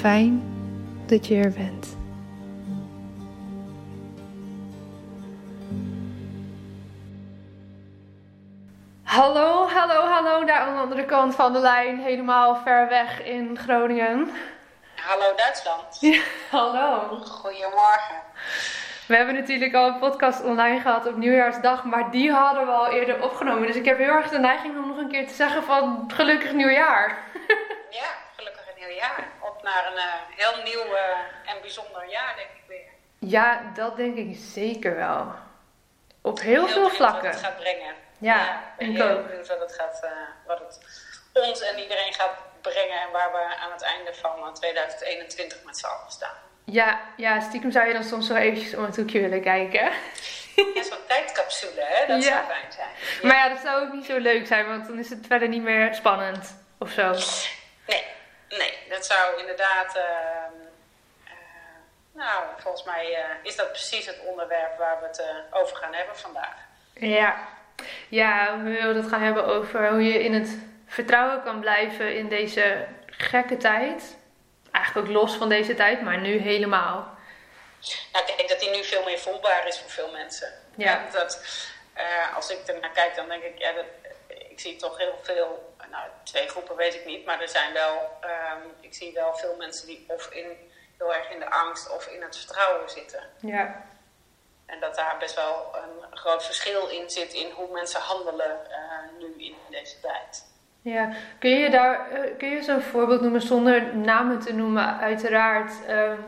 Fijn dat je er bent. Hallo, hallo, hallo daar aan de andere kant van de lijn, helemaal ver weg in Groningen. Hallo Duitsland. Ja, hallo. Goedemorgen. We hebben natuurlijk al een podcast online gehad op nieuwjaarsdag, maar die hadden we al eerder opgenomen. Dus ik heb heel erg de neiging om nog een keer te zeggen van gelukkig nieuwjaar. Ja, gelukkig nieuwjaar. Naar een uh, heel nieuw uh, en bijzonder jaar, denk ik weer. Ja, dat denk ik zeker wel. Op heel, heel veel vlakken. Wat het gaat brengen. Ja, ja ik ben heel benieuwd wat het, gaat, uh, wat het ons en iedereen gaat brengen en waar we aan het einde van 2021 met z'n allen staan. Ja, ja, stiekem zou je dan soms wel eventjes om het hoekje willen kijken. Ja, zo'n tijdcapsule, hè? Dat Ja. zou fijn zijn. Ja. Maar ja, dat zou ook niet zo leuk zijn, want dan is het verder niet meer spannend of zo. Nee, nee, dat zou inderdaad. ehm, eh, nou, volgens mij eh, is dat precies het onderwerp waar we het eh, over gaan hebben vandaag. Ja. ja, we willen het gaan hebben over hoe je in het vertrouwen kan blijven in deze gekke tijd. Eigenlijk ook los van deze tijd, maar nu helemaal. Nou, ik denk dat die nu veel meer voelbaar is voor veel mensen. Ja. Dat, als ik ernaar kijk, dan denk ik, ja, dat, ik zie toch heel veel, nou, twee groepen weet ik niet, maar er zijn wel, ehm, ik zie wel veel mensen die of in, heel erg in de angst of in het vertrouwen zitten. Ja. En dat daar best wel een groot verschil in zit in hoe mensen handelen eh, nu in deze tijd. Ja, kun je daar eh, kun je zo'n voorbeeld noemen zonder namen te noemen, uiteraard, ehm,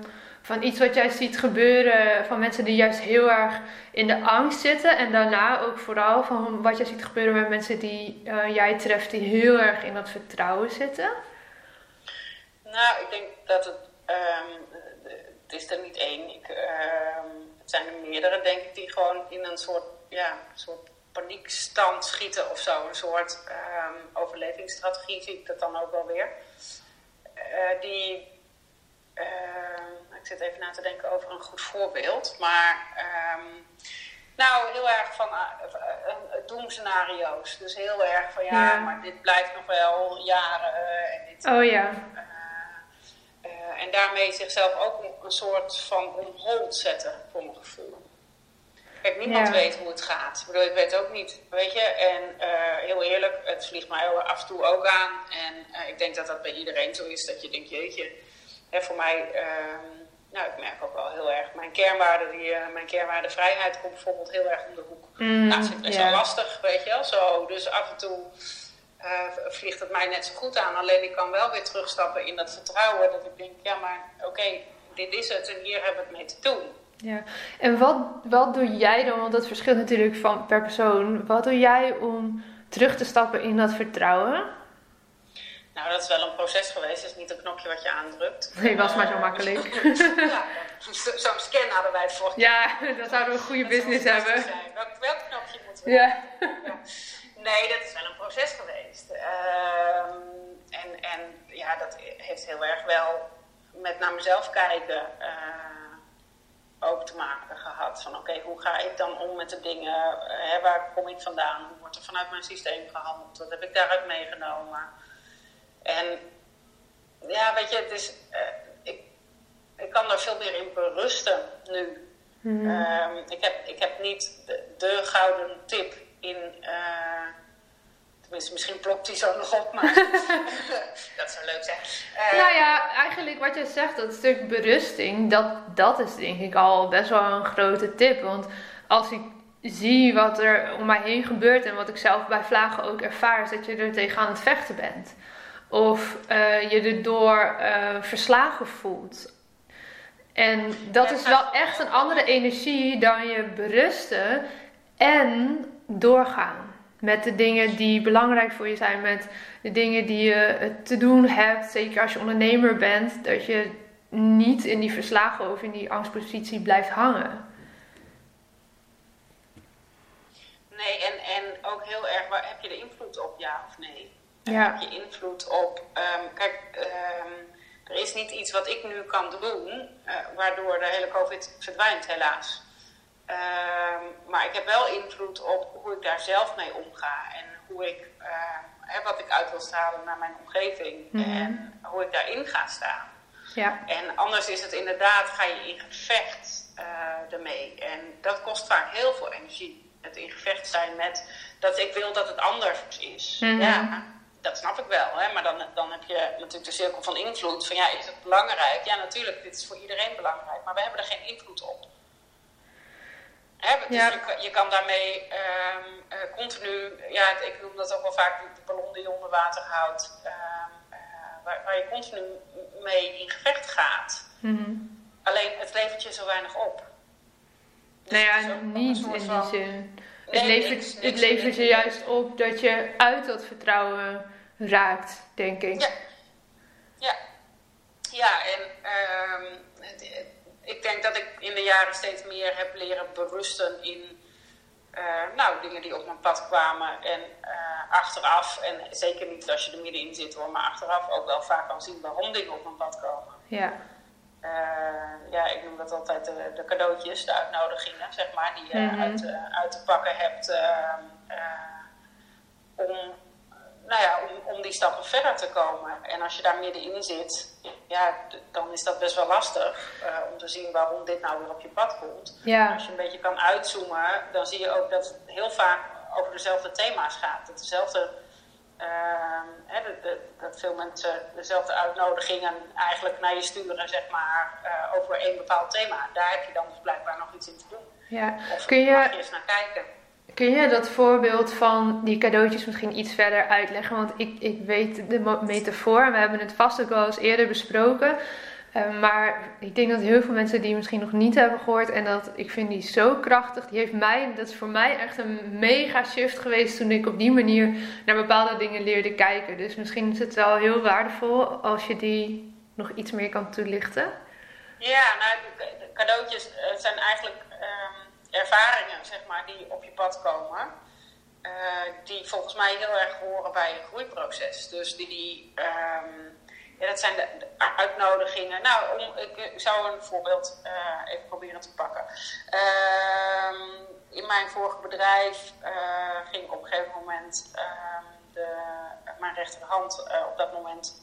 van iets wat jij ziet gebeuren van mensen die juist heel erg in de angst zitten en daarna ook vooral van wat jij ziet gebeuren met mensen die eh, jij treft die heel erg in dat vertrouwen zitten? Nou, ik denk dat het, ehm, het is er niet één. Ik, ehm, het zijn er meerdere, denk ik, die gewoon in een soort, ja, soort paniekstand schieten of zo. Een soort ehm, overlevingsstrategie zie ik dat dan ook wel weer. Eh, die, ik zit even na te denken over een goed voorbeeld, maar ehm, nou heel erg van uh, doemscenario's. Dus heel erg van ja, Ja. maar dit blijft nog wel jaren en dit Oh ja, en daarmee zichzelf ook een soort van on hold zetten, voor mijn gevoel. Kijk, niemand weet hoe het gaat. Ik bedoel, ik weet ook niet, weet je. En uh, heel eerlijk, het vliegt mij af en toe ook aan. En uh, ik denk dat dat bij iedereen zo is, dat je denkt, jeetje. Hè, voor mij, uh, nou, ik merk ook wel heel erg, mijn kernwaarde, die, uh, mijn kernwaarde vrijheid komt bijvoorbeeld heel erg om de hoek. Mm, nou, dat is best yeah. wel lastig, weet je wel, zo. Dus af en toe vliegt het mij net zo goed aan. Alleen ik kan wel weer terugstappen in dat vertrouwen, dat ik denk, ja, maar oké, okay, dit is het en hier hebben we het mee te doen. Ja, en wat, wat doe jij dan, want dat verschilt natuurlijk van per persoon, wat doe jij om terug te stappen in dat vertrouwen? Nou, dat is wel een proces geweest, het is niet een knopje wat je aandrukt. Nee, was maar zo makkelijk. ja, zo'n scan hadden wij het voor. Ja, dan zouden we een goede business hebben. Welk, welk knopje moeten we ja. ja. Nee, dat is wel een proces geweest. Um, en, en ja, dat heeft heel erg wel met naar mezelf kijken. Uh, ook te maken gehad. Van oké, hoe ga ik dan om met de dingen? Hè, waar kom ik vandaan? Hoe wordt er vanuit mijn systeem gehandeld? Wat heb ik daaruit meegenomen? En ja, weet je, het is, uh, ik, ik kan daar veel meer in berusten nu. Mm. Um, ik, heb, ik heb niet de, de gouden tip in. Uh, misschien plopt hij zo nog op, maar dat zou leuk zijn. Uh, nou ja, eigenlijk wat je zegt, dat stuk berusting, dat, dat is denk ik al best wel een grote tip. Want als ik zie wat er om mij heen gebeurt en wat ik zelf bij vlagen ook ervaar, is dat je er tegen aan het vechten bent. Of uh, je erdoor uh, verslagen voelt. En dat is wel echt een andere energie dan je berusten en doorgaan met de dingen die belangrijk voor je zijn, met de dingen die je te doen hebt. Zeker als je ondernemer bent, dat je niet in die verslagen of in die angstpositie blijft hangen. Nee, en, en ook heel erg, waar heb je de invloed op, ja of nee? Ja. Heb je invloed op, um, kijk, um, er is niet iets wat ik nu kan doen, uh, waardoor de hele COVID verdwijnt, helaas. Um, maar ik heb wel invloed op hoe ik daar zelf mee omga en hoe ik, uh, hè, wat ik uit wil stralen naar mijn omgeving mm -hmm. en hoe ik daarin ga staan. Ja. En anders is het inderdaad, ga je in gevecht uh, ermee. En dat kost vaak heel veel energie. Het in gevecht zijn met dat ik wil dat het anders is. Mm -hmm. Ja, dat snap ik wel. Hè? Maar dan, dan heb je natuurlijk de cirkel van invloed. Van ja, is het belangrijk? Ja, natuurlijk, dit is voor iedereen belangrijk. Maar we hebben er geen invloed op. Hè? Dus ja. je, je, kan daarmee um, uh, continu, ja, ik noem dat ook wel vaak de ballon die je onder water houdt, um, uh, waar, waar, je continu mee in gevecht gaat. Mm -hmm. Alleen het levert je zo weinig op. Dus nou ja, niet in die zin. Het levert, het levert juist op dat je uit dat vertrouwen raakt, denk ik. Ja, ja. ja en um, ik denk dat ik in de jaren steeds meer heb leren berusten in uh, nou, dingen die op mijn pad kwamen. En uh, achteraf, en zeker niet als je er middenin zit hoor, maar achteraf ook wel vaak kan zien waarom dingen op mijn pad komen. Ja. Uh, ja, ik noem dat altijd de, de, cadeautjes, de uitnodigingen, zeg maar, die je mm -hmm. uit, uit, te pakken hebt om nou ja, om, om die stappen verder te komen. En als je daar middenin zit, ja, dan is dat best wel lastig uh, om te zien waarom dit nou weer op je pad komt. Ja. Als je een beetje kan uitzoomen, dan zie je ook dat het heel vaak over dezelfde thema's gaat. Dat dezelfde, hè, de, de, dat veel mensen dezelfde uitnodigingen eigenlijk naar je sturen, zeg maar, uh, over één bepaald thema. Daar heb je dan dus blijkbaar nog iets in te doen. Ja. Of Kun je... mag je eens naar kijken. Kun je dat voorbeeld van die cadeautjes misschien iets verder uitleggen? Want ik, ik weet de metafoor, we hebben het vast ook wel eens eerder besproken. Uh, maar ik denk dat heel veel mensen die misschien nog niet hebben gehoord. En dat ik vind die zo krachtig. Die heeft mij, dat is voor mij echt een mega shift geweest toen ik op die manier naar bepaalde dingen leerde kijken. Dus misschien is het wel heel waardevol als je die nog iets meer kan toelichten. Ja, nou, cadeautjes uh, zijn eigenlijk. Um ervaringen zeg maar, die op je pad komen, uh, die volgens mij heel erg horen bij een groeiproces. Dus die, die um, ja, dat zijn de, de, uitnodigingen. Nou, om, ik, ik zou een voorbeeld uh, even proberen te pakken. Uh, in mijn vorige bedrijf uh, ging op een gegeven moment ehm, de, mijn rechterhand op dat moment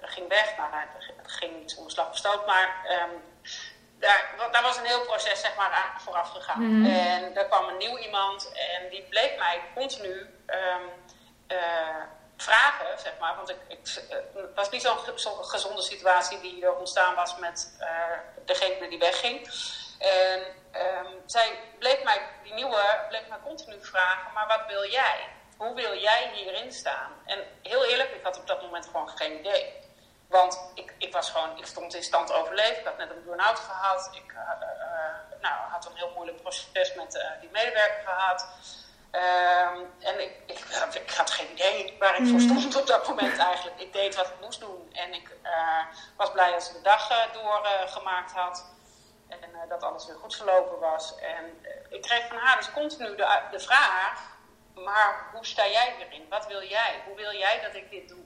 ging weg. Nou, het ging niet zonder slag of stoot, maar ehm, daar, daar, was een heel proces zeg maar, aan vooraf gegaan. Mhm. En er kwam een nieuw iemand en die bleek mij continu um, vragen, zeg maar. Want ik, ik, het was niet zo'n zo gezonde situatie die er ontstaan was met uh, degene die wegging. En um, zij bleek mij, die nieuwe, bleek mij continu vragen, maar wat wil jij? Hoe wil jij hierin staan? En heel eerlijk, ik had op dat moment gewoon geen idee. Want ik, ik, was gewoon, ik stond in stand overleven. Ik had net een burn-out gehad. Ik uh, nou, had een heel moeilijk proces met die medewerker gehad. Ehm, en ik, ik, ik, had geen idee waar ik voor mhm. stond op dat moment eigenlijk. Ik deed wat ik moest doen. En ik was blij als ik de dag doorgemaakt had. En dat alles weer goed verlopen was. En ik kreeg van haar dus continu de, de vraag: maar hoe sta jij erin? Wat wil jij? Hoe wil jij dat ik dit doe?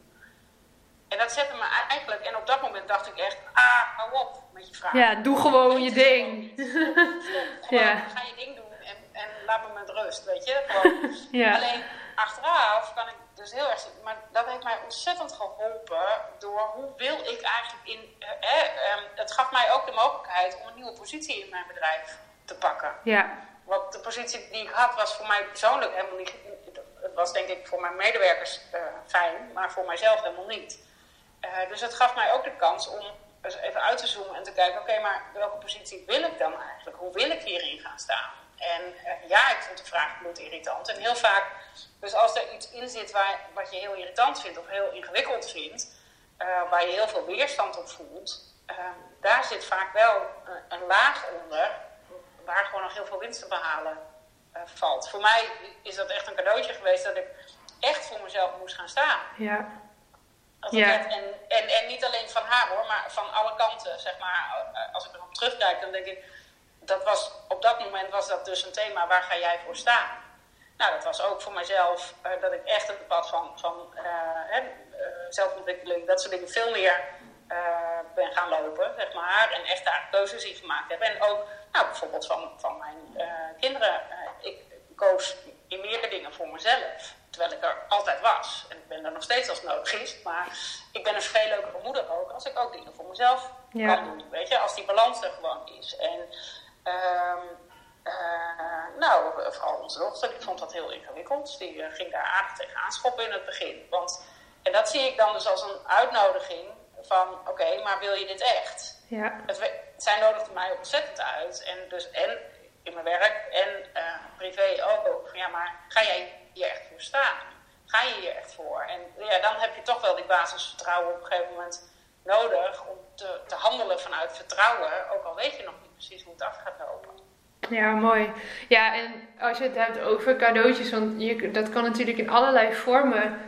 En dat zette me eigenlijk, en op dat moment dacht ik echt, ah, hou op met je vraag. Ja, doe gewoon je ding. ja. Ga je ding doen en, en laat me met rust, weet je. Gewoon. ja. Alleen achteraf kan ik dus heel erg, maar dat heeft mij ontzettend geholpen door hoe wil ik eigenlijk in, eh, eh, het gaf mij ook de mogelijkheid om een nieuwe positie in mijn bedrijf te pakken. Ja. Want de positie die ik had was voor mij persoonlijk helemaal niet, het was denk ik voor mijn medewerkers uh, fijn, maar voor mijzelf helemaal niet. Uh, dus het gaf mij ook de kans om eens even uit te zoomen en te kijken: oké, maar welke positie wil ik dan eigenlijk? Hoe wil ik hierin gaan staan? En uh, ja, ik vond de vraag bloed irritant. En heel vaak, dus als er iets in zit waar, wat je heel irritant vindt of heel ingewikkeld vindt, uh, waar je heel veel weerstand op voelt, daar zit vaak wel een laag onder waar gewoon nog heel veel winst te behalen valt. Voor mij is dat echt een cadeautje geweest dat ik echt voor mezelf moest gaan staan. Ja. Ja. En, en, en niet alleen van haar hoor, maar van alle kanten. Zeg maar, eh, als ik erop terugkijk, dan denk ik, dat was, op dat moment was dat dus een thema, waar ga jij voor staan? Nou, dat was ook voor mijzelf, uh, dat ik echt het pad van, van uh, zelfontwikkeling, dat soort dingen veel meer ben gaan lopen, zeg maar. En echt daar keuzes in gemaakt heb. En ook, nou, bijvoorbeeld van, van mijn kinderen. ik koos in meer dingen voor mezelf. Terwijl ik er altijd was. En ik ben er nog steeds als nodig is. Maar ik ben een veel leukere moeder ook als ik ook dingen voor mezelf kan doen. Weet je, als die balans er gewoon is. En um, uh, nou, vooral onze dochter, die vond dat heel ingewikkeld. Die uh, ging daar aardig tegen aanschoppen in het begin. Want, en dat zie ik dan dus als een uitnodiging van, oké, maar wil je dit echt? Ja. Het, zij nodigde mij ontzettend uit. En, dus, en in mijn werk en uh, privé ook. Van, ja, maar ga jij hier echt voor staan? Ga je hier echt voor? En ja, dan heb je toch wel die basisvertrouwen op een gegeven moment nodig om te, te handelen vanuit vertrouwen, ook al weet je nog niet precies hoe het af gaat lopen. Ja, mooi. Ja, en als je het hebt over cadeautjes, want je, dat kan natuurlijk in allerlei vormen.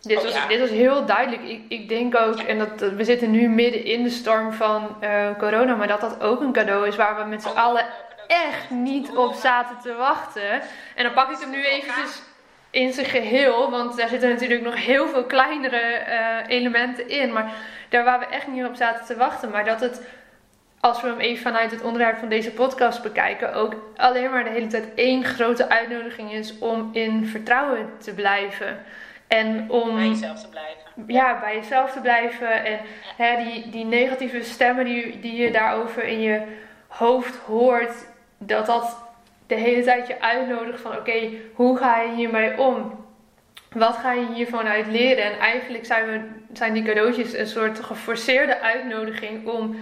Dit, oh, was, dit was heel duidelijk. Ik, ik denk ook, en dat, we zitten nu midden in de storm van uh, corona, maar dat dat ook een cadeau is waar we met z'n oh, allen echt niet op zaten te wachten. En dan pak ik hem nu eventjes in zijn geheel, want daar zitten natuurlijk nog heel veel kleinere eh, elementen in. Maar daar waar we echt niet op zaten te wachten. Maar dat het, als we hem even vanuit het onderwerp van deze podcast bekijken, ook alleen maar de hele tijd één grote uitnodiging is om in vertrouwen te blijven. En om bij jezelf te blijven. Ja, bij jezelf te blijven. En hè, die, die negatieve stemmen die, die je daarover in je hoofd hoort, dat dat de hele tijd je uitnodigt van oké, hoe ga je hiermee om? Wat ga je hiervan uit leren? En eigenlijk zijn, we, zijn die cadeautjes een soort geforceerde uitnodiging om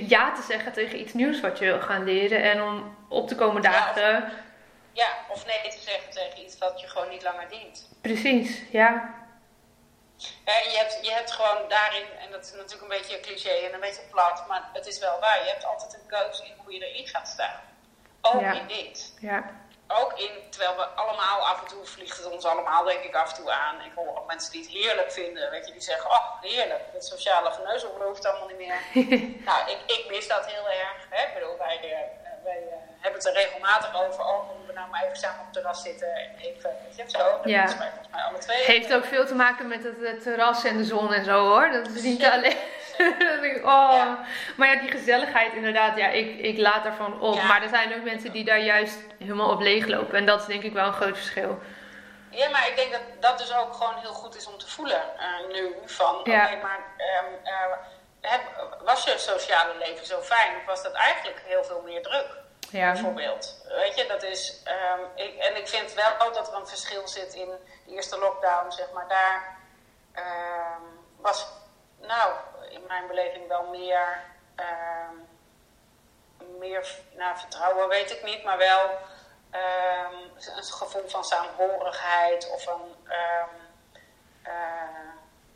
ja te zeggen tegen iets nieuws wat je wil gaan leren. En om op te komen dagen. Ja, of, ja, of nee te zeggen tegen iets wat je gewoon niet langer dient. Precies, ja. Ja, je, hebt, je hebt gewoon daarin, en dat is natuurlijk een beetje een cliché en een beetje plat, maar het is wel waar. Je hebt altijd een keuze in hoe je erin gaat staan. Ook in dit. Ja. Ook in, terwijl we allemaal af en toe vliegt het ons allemaal denk ik af en toe aan. Ik hoor ook mensen die het heerlijk vinden, weet je, die zeggen, oh heerlijk, het sociale geneuzel hoeft allemaal niet meer. nou, ik, ik mis dat heel erg. Hè? Ik bedoel, wij, uh, wij uh, hebben het er regelmatig over, oh, moeten we nou maar even samen op het terras zitten en even, weet je, zo. Dat ja. volgens mij alle twee. Heeft ook veel te maken met het, het terras en de zon en zo hoor. Dat is niet alleen... oh. Maar ja, die gezelligheid inderdaad, ja, ik, ik laat daarvan op. Maar er zijn ook mensen die daar juist helemaal op leeglopen. En dat is denk ik wel een groot verschil. ja, maar ik denk dat dat dus ook gewoon heel goed is om te voelen uh, nu. Van, Ja. oké, maar um, uh, heb, was je sociale leven zo fijn? Of was dat eigenlijk heel veel meer druk? Ja. Bijvoorbeeld. Weet je, dat is... Um, ik, en ik vind wel dat er een verschil zit in de eerste lockdown, zeg maar. Daar um, was, nou, in mijn beleving wel meer... Um, meer nou, vertrouwen weet ik niet, maar wel um, een gevoel van saamhorigheid of een. Um, uh,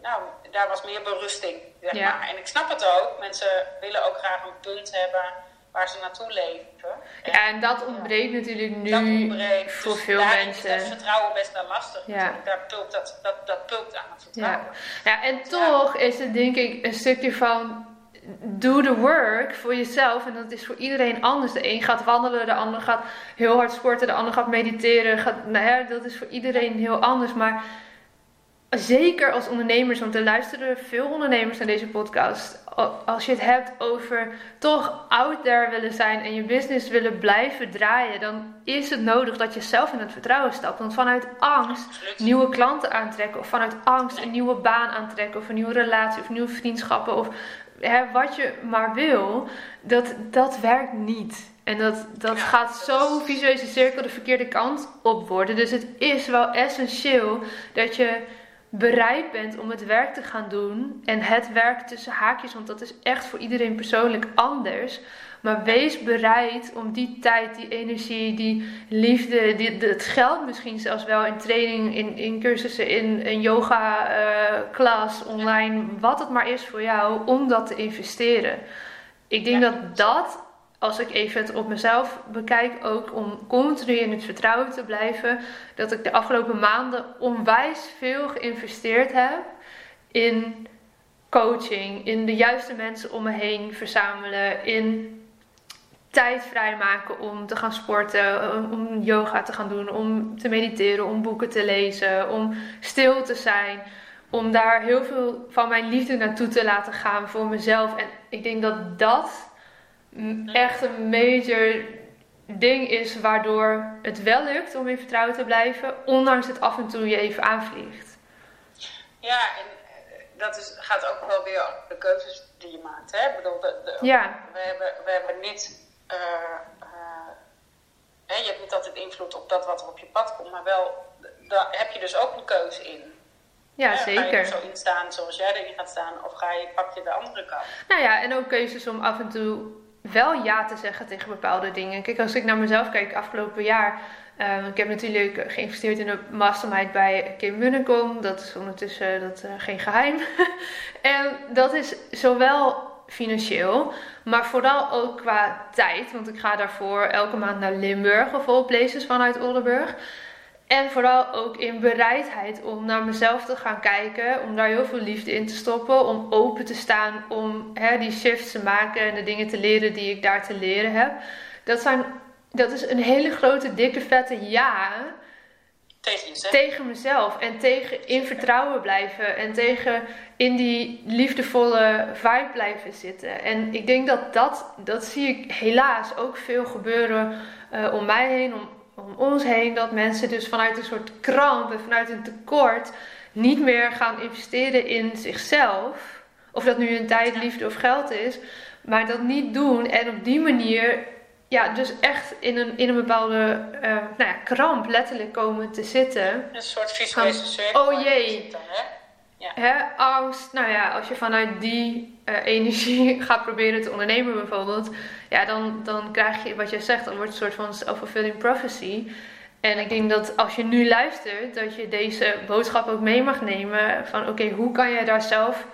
nou, daar was meer berusting, zeg Ja. maar. En ik snap het ook. Mensen willen ook graag een punt hebben waar ze naartoe leven. Ja, en dat ontbreekt natuurlijk nu ontbreekt. voor Dus veel mensen. is dat vertrouwen best wel lastig. Ja. natuurlijk. Daar dat, dat, dat aan het vertrouwen. Ja, en toch is het denk ik een stukje van do the work voor jezelf. En dat is voor iedereen anders. De een gaat wandelen, de ander gaat heel hard sporten, de ander gaat mediteren. Gaat, nou ja, dat is voor iedereen heel anders. Maar zeker als ondernemers, want er luisteren veel ondernemers naar deze podcast. Als je het hebt over toch out there willen zijn en je business willen blijven draaien, dan is het nodig dat je zelf in het vertrouwen stapt. Want vanuit angst nieuwe klanten aantrekken, of vanuit angst een nieuwe baan aantrekken, of een nieuwe relatie, of nieuwe vriendschappen, of hè, wat je maar wil, dat, dat werkt niet. En dat, dat gaat zo is- visueuze cirkel de verkeerde kant op worden. Dus het is wel essentieel dat je bereid bent om het werk te gaan doen. En het werk tussen haakjes, want dat is echt voor iedereen persoonlijk anders. Maar wees bereid om die tijd, die energie, die liefde, die, het geld misschien zelfs wel in training, in, in cursussen, in een yoga eh, klas, online, wat het maar is voor jou, om dat te investeren. Ik denk Ja. dat dat, als ik even het op mezelf bekijk, ook om continu in het vertrouwen te blijven, dat ik de afgelopen maanden onwijs veel geïnvesteerd heb in coaching, in de juiste mensen om me heen verzamelen, in tijd vrijmaken om te gaan sporten, om- yoga te gaan doen, om te mediteren, om boeken te lezen, om stil te zijn. Om daar heel veel van mijn liefde naartoe te laten gaan voor mezelf. En ik denk dat dat echt een major ding is waardoor het wel lukt om in vertrouwen te blijven, ondanks het af en toe je even aanvliegt. Ja, en eh, dat is, gaat ook wel weer over de keuzes die je maakt. Hè? Ik bedoel, de, de- Ja. we, hebben, we hebben niet. eh, eh, hè, je hebt niet altijd invloed op dat wat er op je pad komt, maar wel. Daar heb je dus ook een keuze in. Ja, Hè, Ga je er zeker. zo in staan zoals jij erin gaat staan, of ga je, pak je de andere kant? Nou ja, en ook keuzes om af en toe wel ja te zeggen tegen bepaalde dingen. Kijk, als ik naar mezelf kijk afgelopen jaar. eh, ik heb natuurlijk geïnvesteerd in een mastermind bij Kim Munnekom. Dat is ondertussen dat, eh, geen geheim. en dat is zowel financieel, maar vooral ook qua tijd. Want ik ga daarvoor elke maand naar Limburg of all places vanuit Oldenburg. En vooral ook in bereidheid om naar mezelf te gaan kijken, om daar heel veel liefde in te stoppen, om open te staan, om hè, die shifts te maken en de dingen te leren die ik daar te leren heb. Dat, zijn, dat is een hele grote, dikke, vette ja Tegen jezelf. tegen mezelf en tegen in vertrouwen blijven en tegen in die liefdevolle vibe blijven zitten. En ik denk dat dat, dat zie ik helaas ook veel gebeuren eh, om mij heen, om, om ons heen. Dat mensen dus vanuit een soort kramp en vanuit een tekort niet meer gaan investeren in zichzelf. Of dat nu een tijd, liefde of geld is. Maar dat niet doen en op die manier ja, dus echt in een, in een bepaalde eh, nou ja, kramp letterlijk komen te zitten. Een soort visuele cirkel. oh jee. Dan, hè? Hè, angst, nou ja, als je vanuit die eh, energie gaat proberen te ondernemen bijvoorbeeld, ja, dan, dan krijg je wat je zegt, dan wordt het een soort van self-fulfilling prophecy. En ik denk dat als je nu luistert, dat je deze boodschap ook mee mag nemen van oké, hoe kan jij daar zelf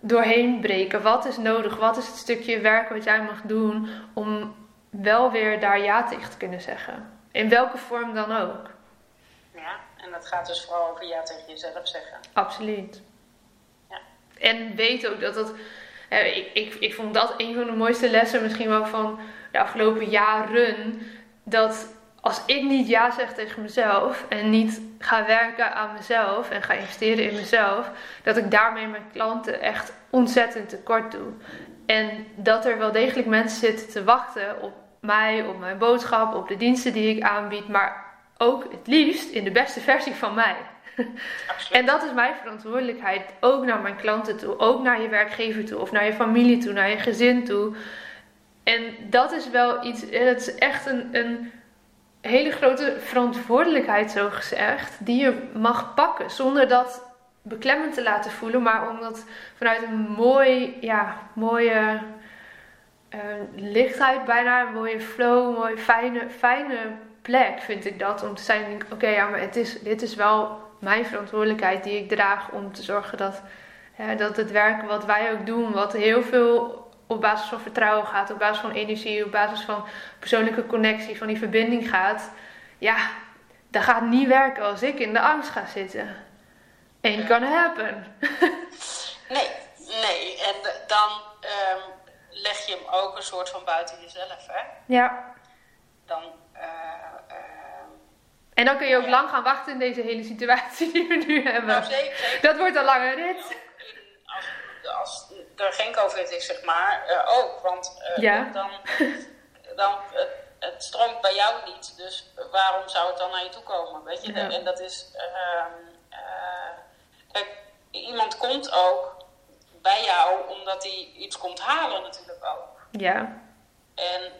doorheen breken? Wat is nodig? Wat is het stukje werk wat jij mag doen om wel weer daar ja tegen te kunnen zeggen? In welke vorm dan ook. Ja, en dat gaat dus vooral over ja tegen jezelf zeggen. Absoluut. Ja. En weet ook dat dat. Eh, ik, ik, ik vond dat een van de mooiste lessen misschien wel van de afgelopen jaren. Dat als ik niet ja zeg tegen mezelf en niet ga werken aan mezelf en ga investeren in mezelf, dat ik daarmee mijn klanten echt ontzettend tekort doe. En dat er wel degelijk mensen zitten te wachten op mij, op mijn boodschap, op de diensten die ik aanbied, maar ook het liefst in de beste versie van mij. En dat is mijn verantwoordelijkheid, ook naar mijn klanten toe, ook naar je werkgever toe, of naar je familie toe, naar je gezin toe. En dat is wel iets, het is echt een, een hele grote verantwoordelijkheid, zo gezegd, die je mag pakken, zonder dat beklemmend te laten voelen, maar om dat vanuit een mooi, ja, mooie uh, lichtheid bijna, een mooie flow, mooie fijne, fijne plek vind ik dat. Om te zijn, oké, ja, maar het is, dit is wel mijn verantwoordelijkheid die ik draag om te zorgen dat, dat het werk wat wij ook doen, wat heel veel op basis van vertrouwen gaat, op basis van energie, op basis van persoonlijke connectie, van die verbinding gaat. Ja, dat gaat niet werken als ik in de angst ga zitten. Ain't gonna happen. nee, nee. En dan um, leg je hem ook een soort van buiten jezelf, hè? Ja. Dan, uh, en dan kun je ook lang gaan wachten in deze hele situatie die we nu hebben. Nou, zeker, zeker. Dat wordt een lange rit. Als, als er geen COVID is, zeg maar, uh, ook. Want uh, ja. dan, dan het, het stroomt bij jou niet. Dus waarom zou het dan naar je toe komen? Weet je? Ja. En dat is. kijk, iemand komt ook bij jou omdat hij iets komt halen, natuurlijk ook. Ja. En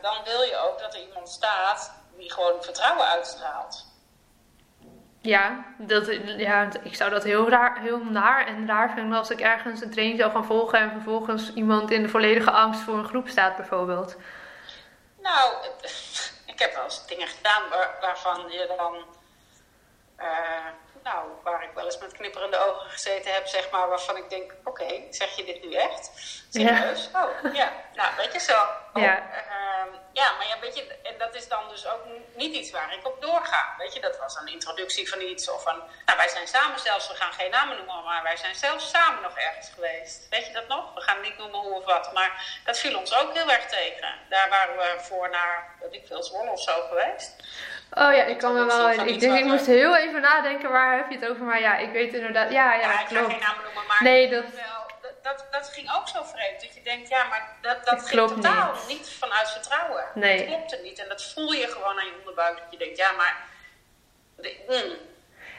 dan wil je ook dat er iemand staat die gewoon vertrouwen uitstraalt. Ja, dat, ja, ik zou dat heel, raar, heel naar en raar vinden als ik ergens een training zou gaan volgen en vervolgens iemand in de volledige angst voor een groep staat, bijvoorbeeld. Nou, ik heb wel eens dingen gedaan waar, waarvan je dan, uh, nou, waar ik wel eens met knipperende ogen gezeten heb, zeg maar, waarvan ik denk: oké, okay, zeg je dit nu echt? Serieus? Ja. Oh, ja. Nou, weet je zo. Oh, ja. Uh, ja, maar ja, weet je, en dat is dan dus ook niet iets waar ik op doorga. Weet je, dat was een introductie van iets of een. Nou, wij zijn samen zelfs, we gaan geen namen noemen, maar wij zijn zelfs samen nog ergens geweest. Weet je dat nog? We gaan niet noemen hoe of wat, maar dat viel ons ook heel erg tegen. Daar waren we voor naar, weet ik veel, Zwolle of zo geweest. Oh ja, ik kan me wel. Ik, denk, ik moest heel even nadenken waar heb je het over, maar ja, ik weet inderdaad. Ja, ja, ja ik klopt. ga geen namen noemen, maar. Nee, dat. Wel, dat, dat ging ook zo vreemd. Dat je denkt, ja, maar dat, dat ging klopt totaal niet. niet. vanuit vertrouwen. Nee. Dat klopte niet. En dat voel je gewoon aan je onderbuik. Dat je denkt, ja, maar... De, mm.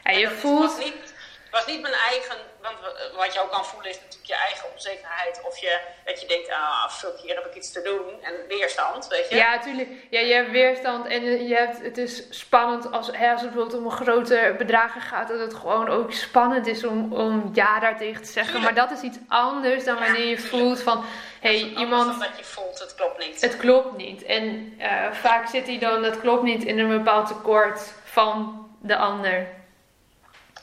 Ja, je dat voelt. niet, was niet mijn eigen... Want wat je ook kan voelen is natuurlijk je eigen onzekerheid. Of je, dat je denkt, ah, fuck, hier heb ik iets te doen. En weerstand, weet je. Ja, natuurlijk. Ja, je hebt weerstand en je hebt, het is spannend als, hè, als het bijvoorbeeld om grote bedragen gaat. Dat het gewoon ook spannend is om, om ja daartegen te zeggen. Tuurlijk. Maar dat is iets anders dan wanneer je tuurlijk. voelt van... Hé, hey, iemand... dan dat je voelt, het klopt niet. Het klopt niet. En eh, vaak zit hij dan, dat klopt niet, in een bepaald tekort van de ander.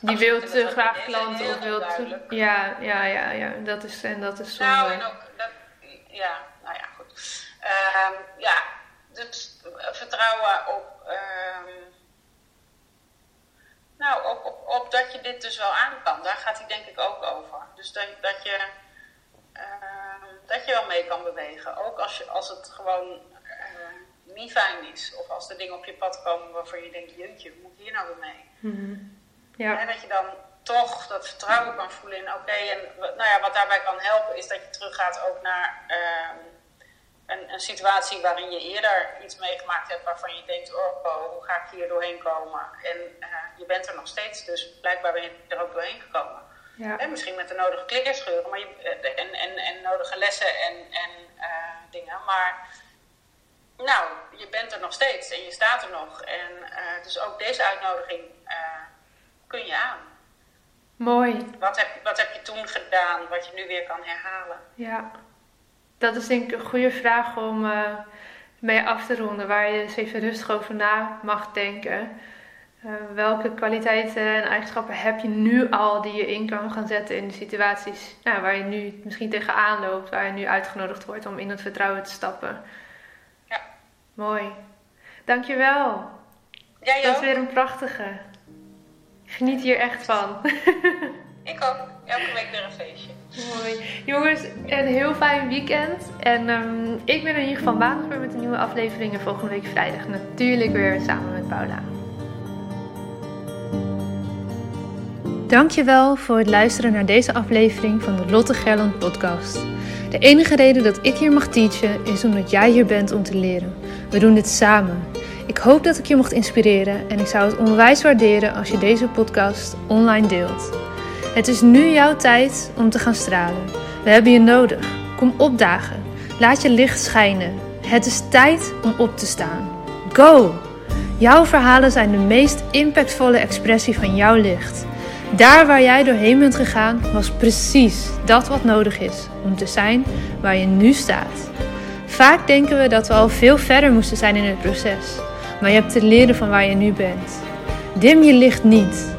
Die Absoluut, wil te graag klanten of wil te... Ja, ja, ja, ja. Dat is, en dat is zonde. Nou, en ook, dat, ja, nou ja, goed. Ehm, ja, dus eh, vertrouwen op, ehm, nou, op, op, op dat je dit dus wel aan kan. Daar gaat hij denk ik ook over. Dus dat, dat je, ehm, dat je wel mee kan bewegen. Ook als, je, als het gewoon eh, niet fijn is. Of als er dingen op je pad komen waarvan je denkt, jeetje, hoe moet ik hier nou weer mee? Mhm. Ja. Hè, dat je dan toch dat vertrouwen kan voelen in oké. en wat- nou ja, wat daarbij kan helpen is dat je teruggaat ook naar ehm, een, een situatie waarin je eerder iets meegemaakt hebt waarvan je denkt, oh, oh hoe ga ik hier doorheen komen? En eh, je bent er nog steeds, dus blijkbaar ben je er ook doorheen gekomen. Ja. Hè, misschien met de nodige klikkerscheuren maar je, eh, en, en, en nodige lessen en, en eh, dingen. Maar nou, je bent er nog steeds en je staat er nog. En dus ook deze uitnodiging kun je aan. Mooi. Wat heb, wat heb je toen gedaan wat je nu weer kan herhalen? Ja. Dat is denk ik een goede vraag om eh, mee af te ronden. Waar je eens even rustig over na mag denken. Eh, welke kwaliteiten en eigenschappen heb je nu al die je in kan gaan zetten in de situaties nou, waar je nu misschien tegenaan loopt, waar je nu uitgenodigd wordt om in het vertrouwen te stappen? Ja. Mooi. Dankjewel. Jij Dat is ook? weer een prachtige. Ik geniet hier echt van. Ik ook. Elke week weer een feestje. Mooi. Jongens, een heel fijn weekend. En ehm, ik ben er in ieder geval maandag weer met een nieuwe aflevering. En volgende week vrijdag natuurlijk weer samen met Paula. Dankjewel voor het luisteren naar deze aflevering van de Lotte Gerland podcast. De enige reden dat ik hier mag teachen is omdat jij hier bent om te leren. We doen dit samen. Ik hoop dat ik je mocht inspireren en ik zou het onwijs waarderen als je deze podcast online deelt. Het is nu jouw tijd om te gaan stralen. We hebben je nodig. Kom opdagen. Laat je licht schijnen. Het is tijd om op te staan. Go! Jouw verhalen zijn de meest impactvolle expressie van jouw licht. Daar waar jij doorheen bent gegaan, was precies dat wat nodig is om te zijn waar je nu staat. Vaak denken we dat we al veel verder moesten zijn in het proces, maar je hebt te leren van waar je nu bent. Dim je licht niet.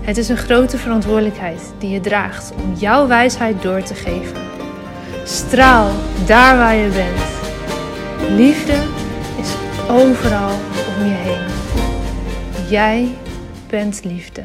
Het is een grote verantwoordelijkheid die je draagt om jouw wijsheid door te geven. Straal daar waar je bent. Liefde is overal om je heen. Jij bent liefde.